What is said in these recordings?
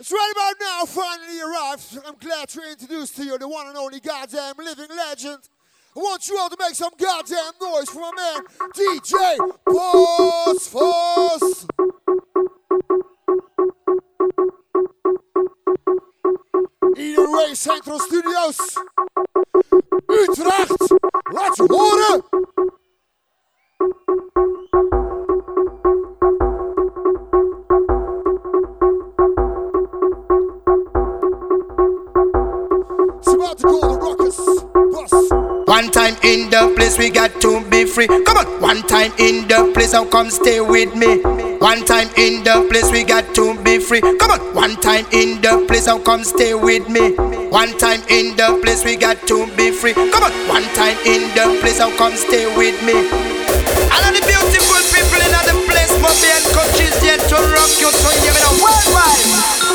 It's right about now, finally arrived. I'm glad to introduce to you the one and only goddamn living legend. I want you all to make some goddamn noise for my man, DJ Buzz Fuzz. Eden Rave Central Studios. Utrecht, je horen. We got to be free. Come on, one time in the place, how come stay with me? One time in the place we got to be free. Come on, one time in the place, how come stay with me? One time in the place we got to be free. Come on, one time in the place, how come stay with me? All of the beautiful people in the place be countries yet to rock you, so you know worldwide.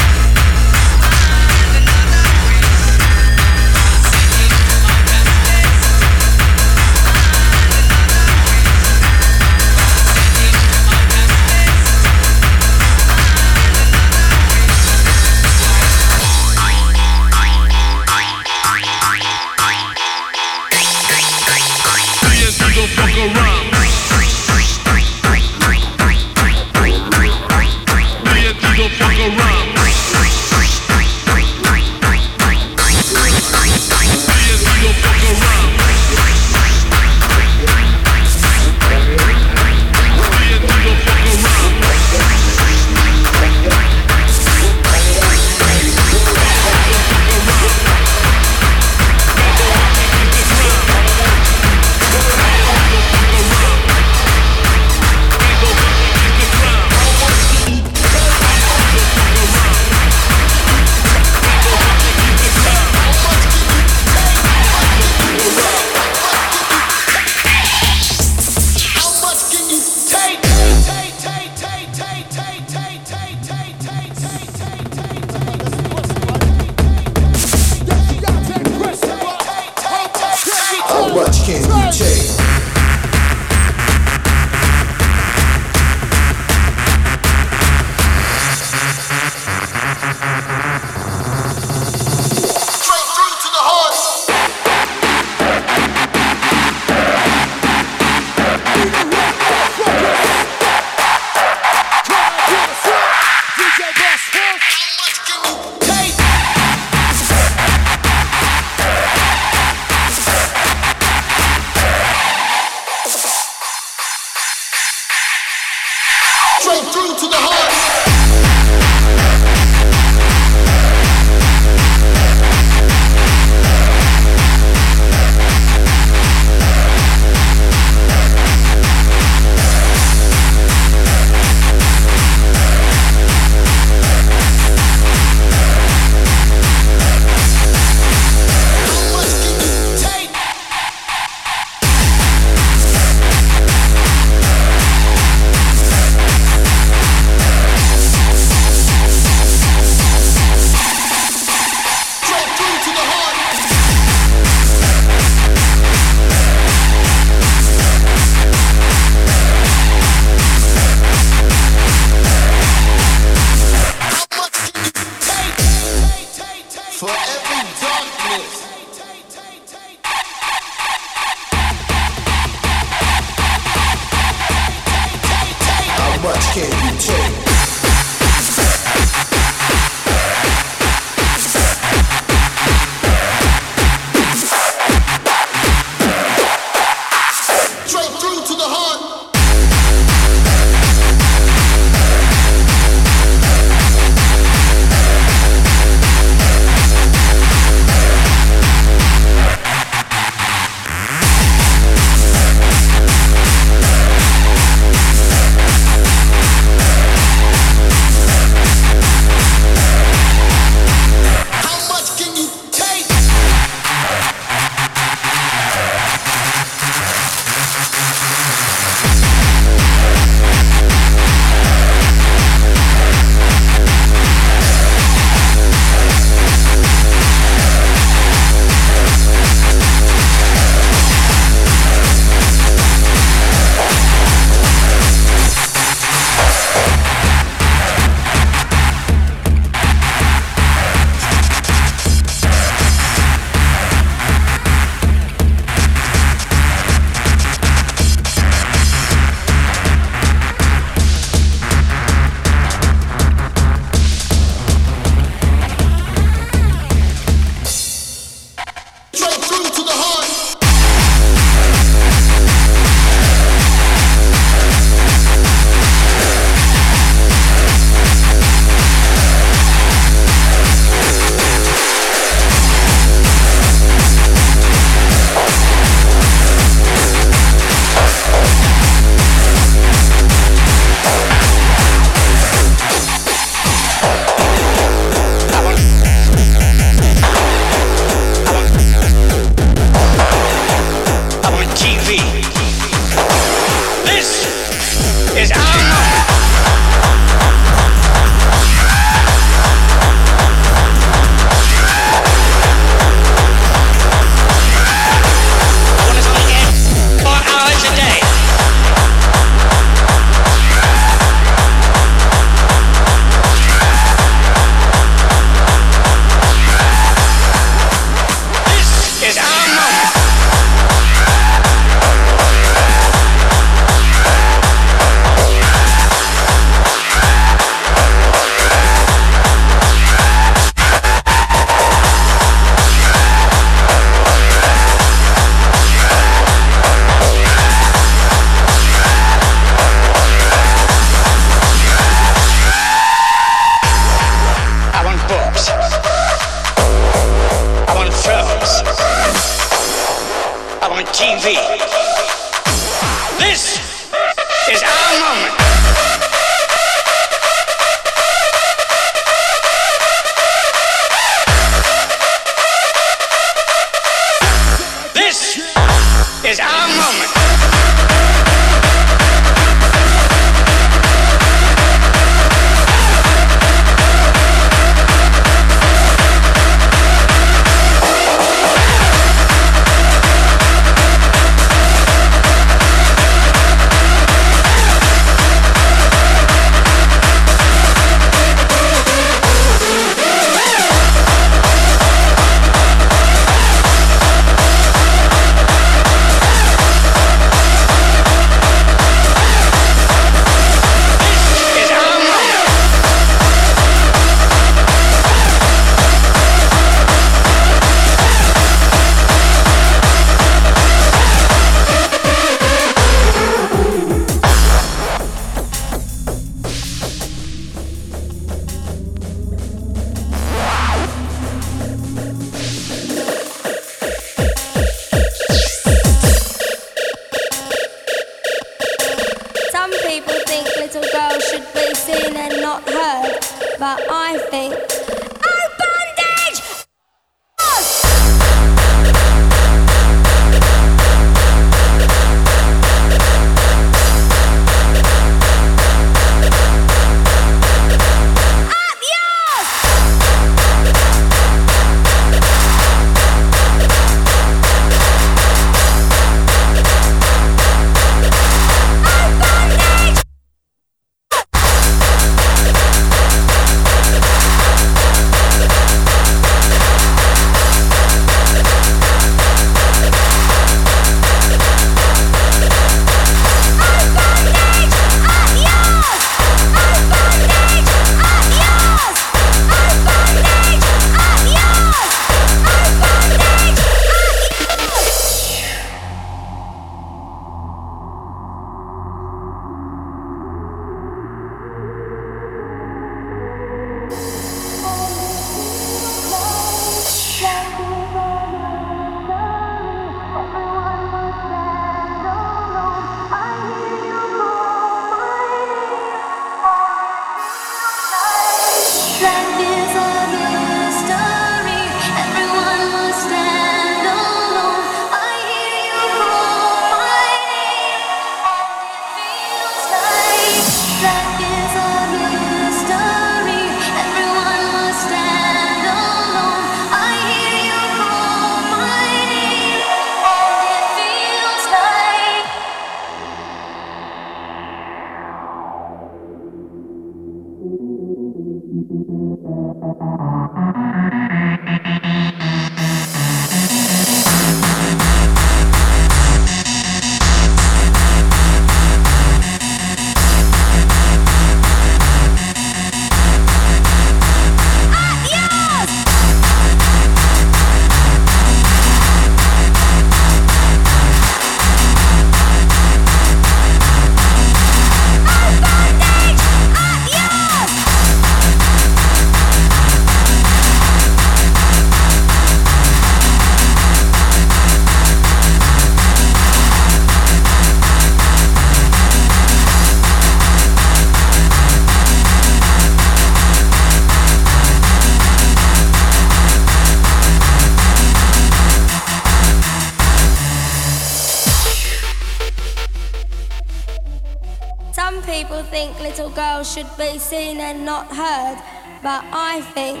Should be seen and not heard, but I think.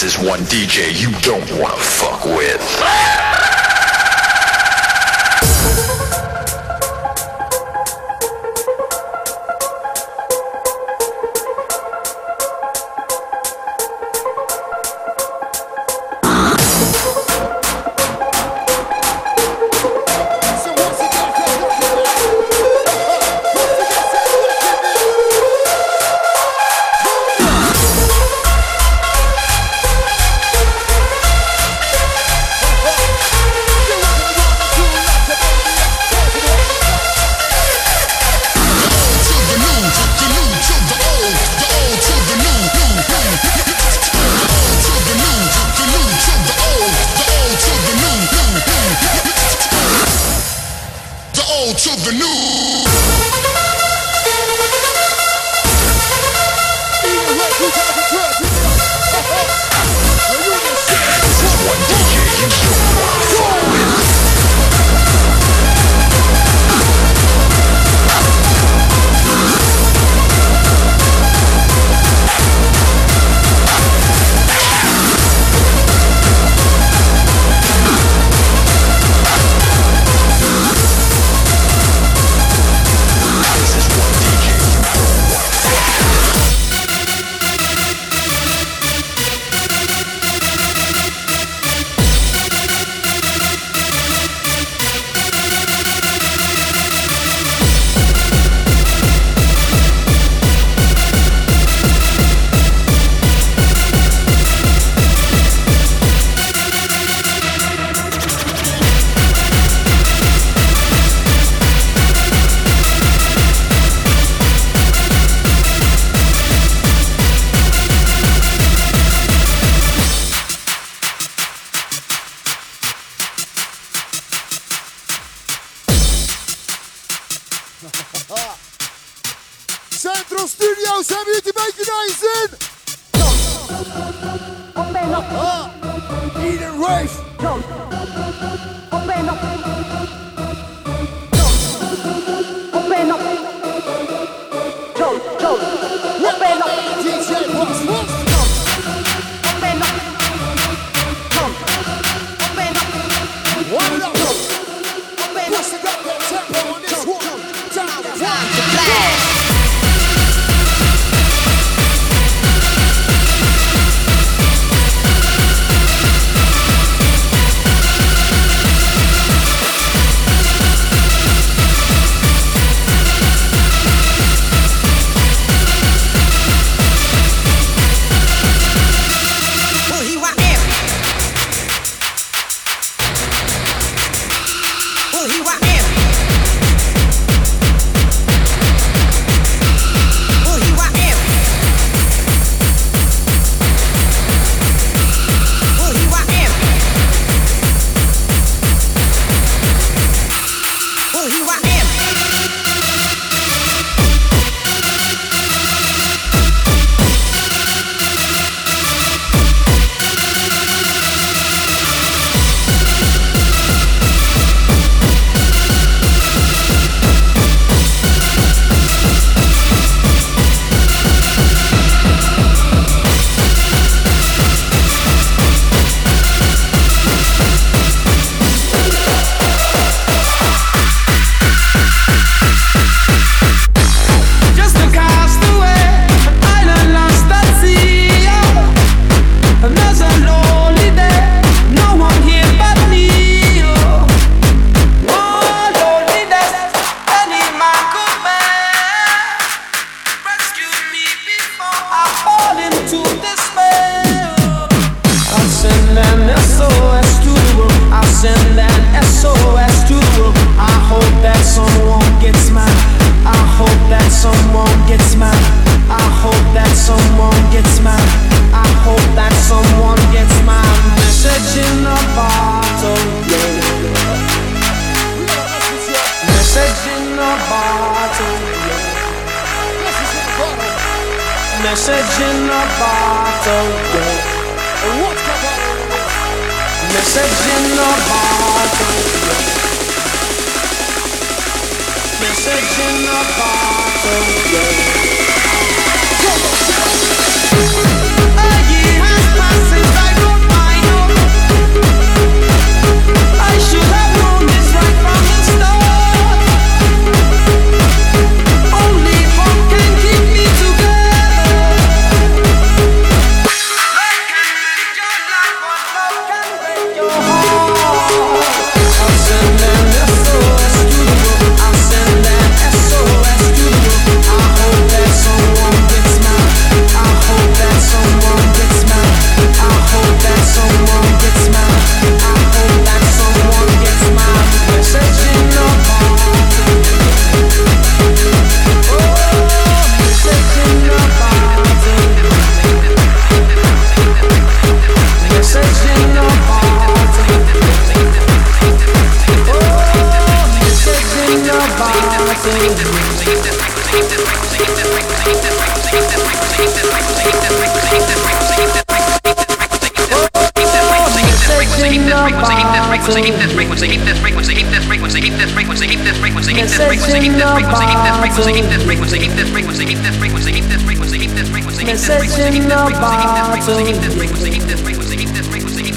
This is one DJ you don't wanna fuck with.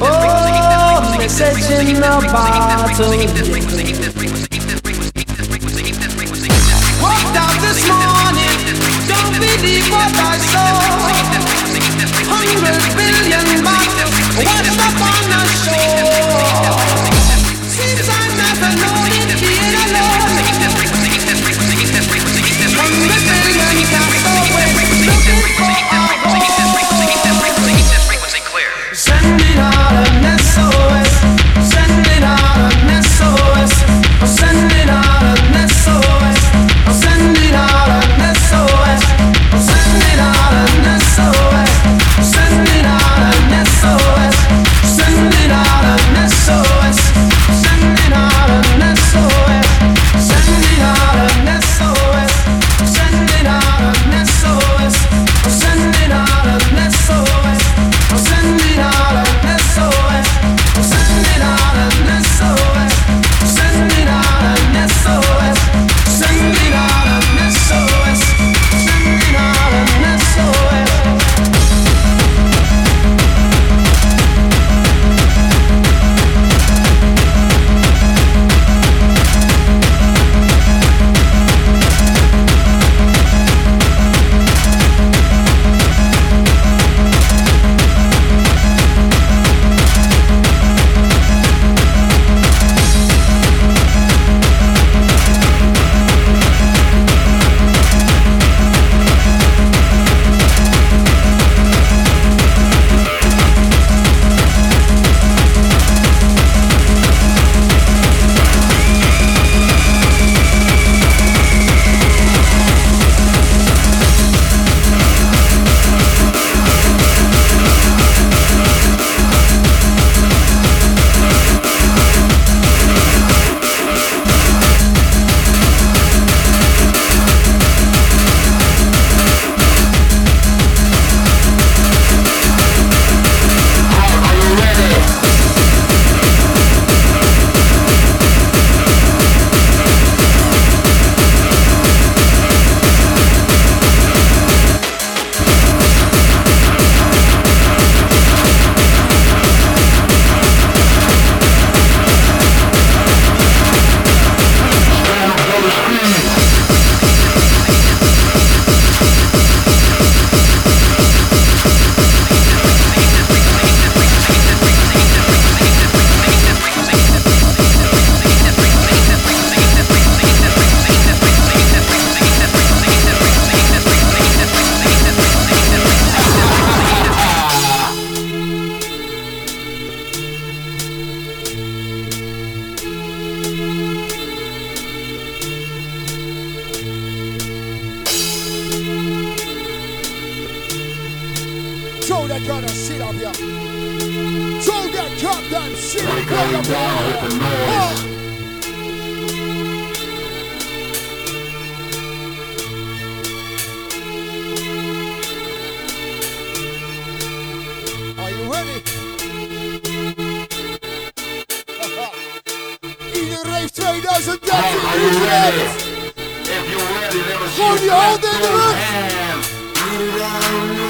Oh, message in a bottle. Walked out this morning, don't believe what I saw. Hundred billion bottles washed up on the shore. Seems ladies. Are you ready? If you're ready, let me see. Hold your hands. in the room.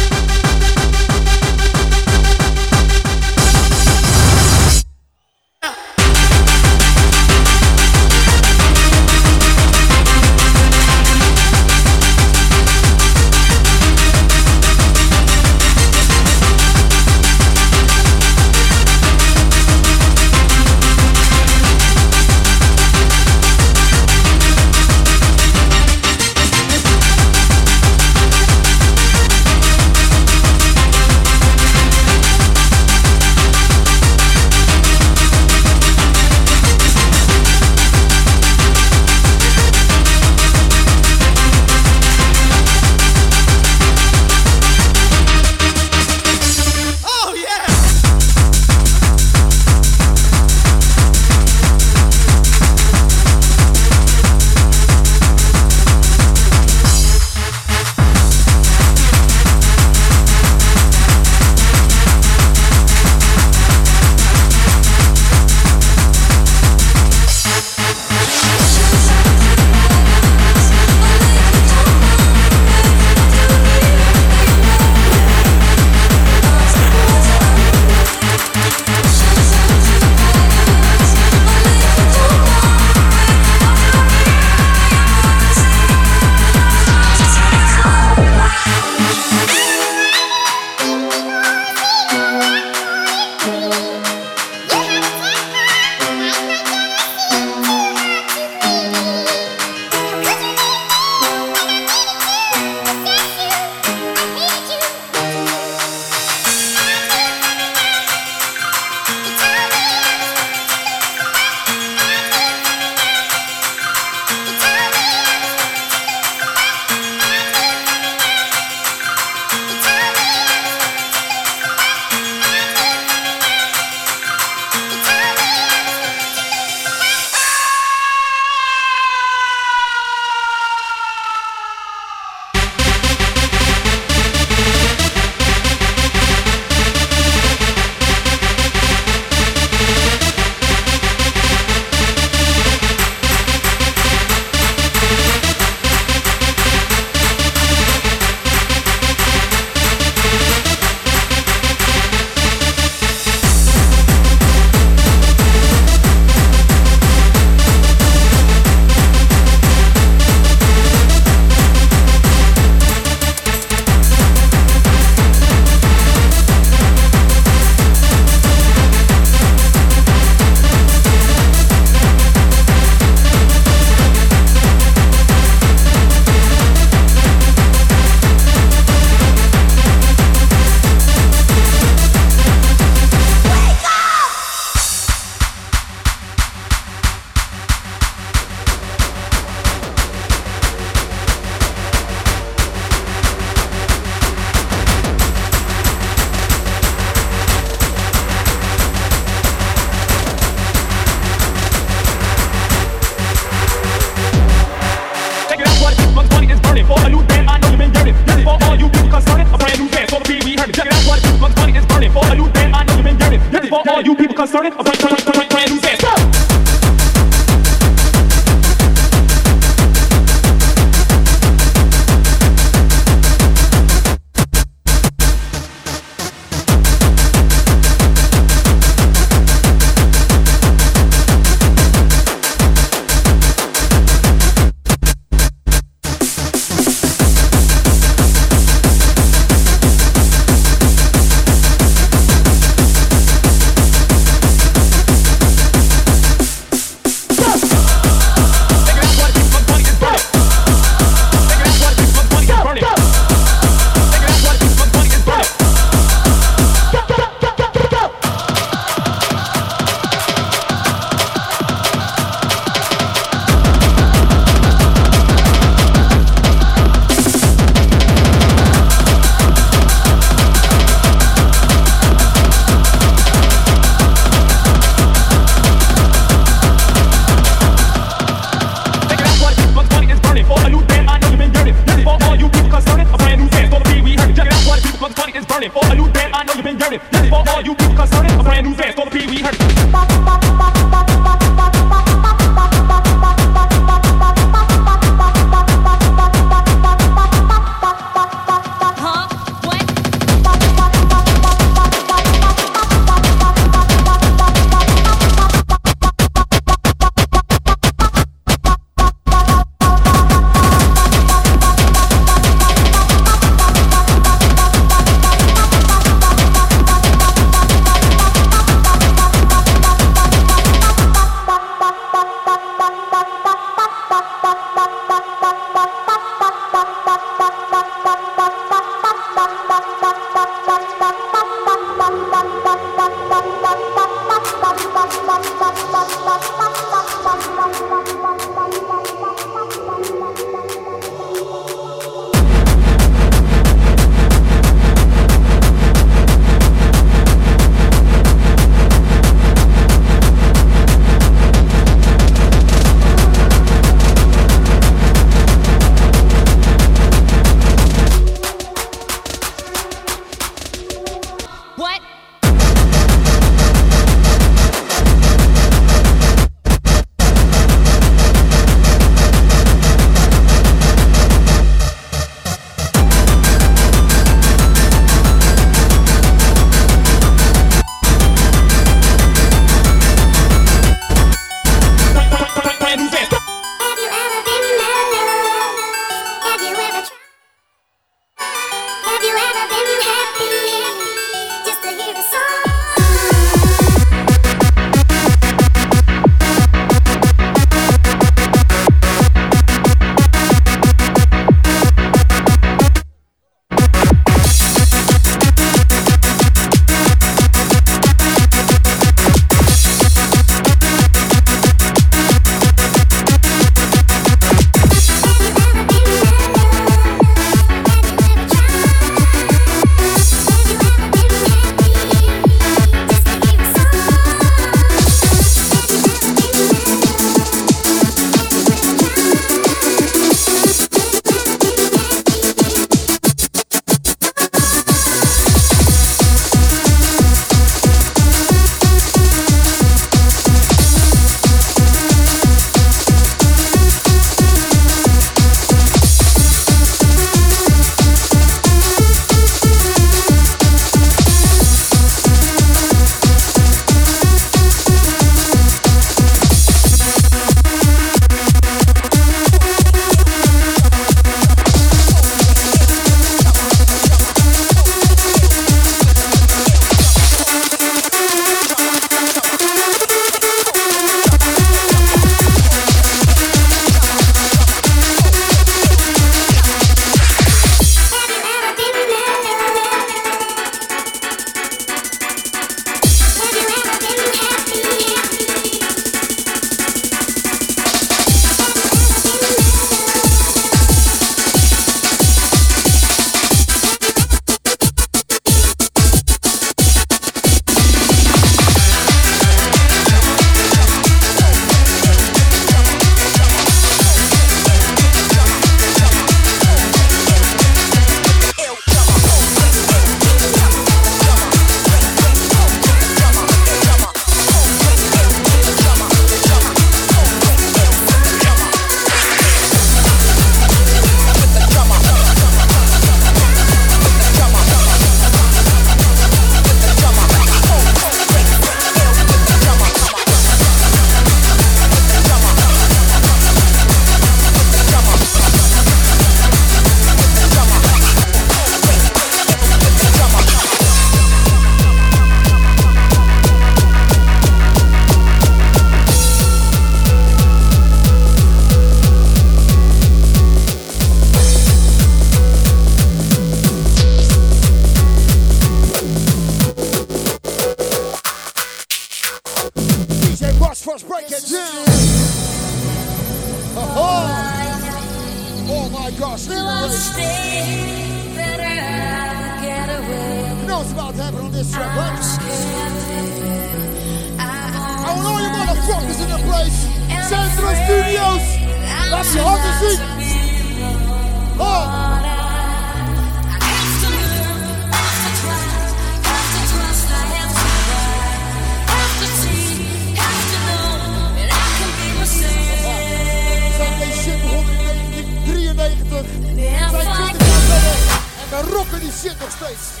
Shit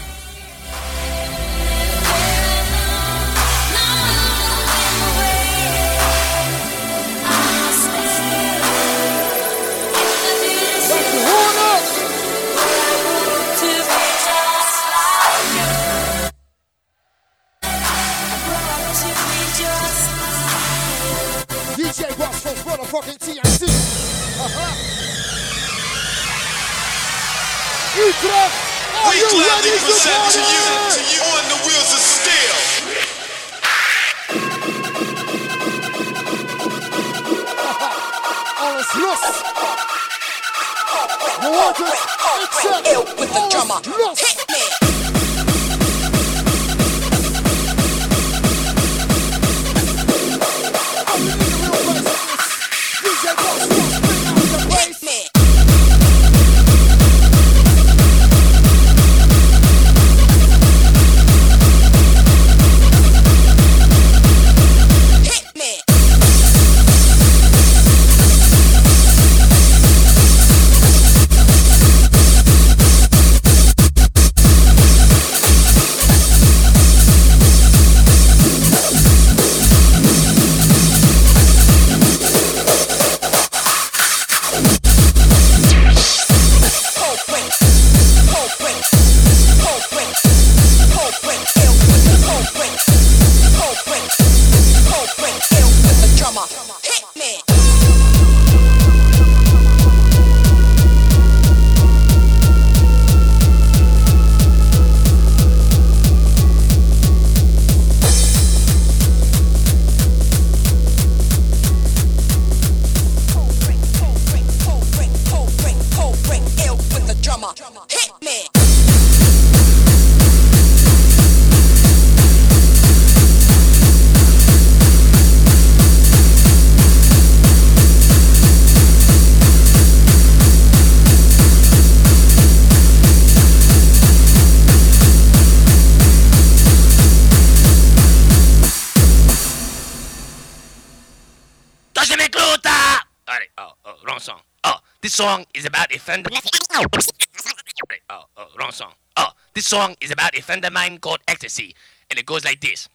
oh, oh, wrong song. Oh, this song is about a friend of mine called Ecstasy, and it goes like this.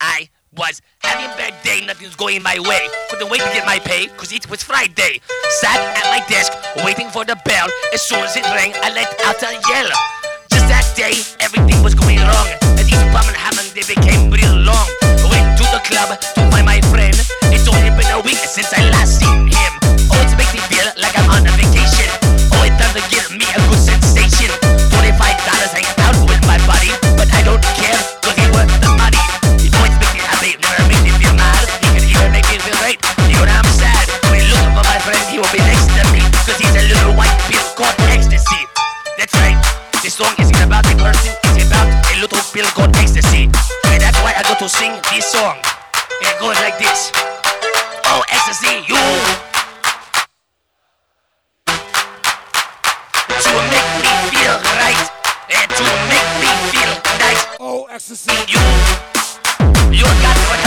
I was having a bad day, nothing's going my way. Couldn't wait to get my pay, cause it was Friday. Sat at my desk, waiting for the bell. As soon as it rang, I let out a yell. Just that day, everything was going wrong. These bum and hammond, they became real long. Went to the club to find my friend. It's only been a week since I last seen him. Oh, it makes me feel like I'm on a vacation. It does give me a good sensation. Twenty-five dollars hanging out with my buddy, but I don't care, cause he worth the money. It always makes me happy, never makes me feel mad. He can even make me feel great. Even I'm sad. When looking for my friend, he will be next to me, cause he's a little white pill called ecstasy. That's right. This song isn't about a person, it's about a little pill called ecstasy. And that's why I got to sing this song. It goes like this. Oh, ecstasy, you. And to make me feel nice. Oh, ecstasy. You. You got what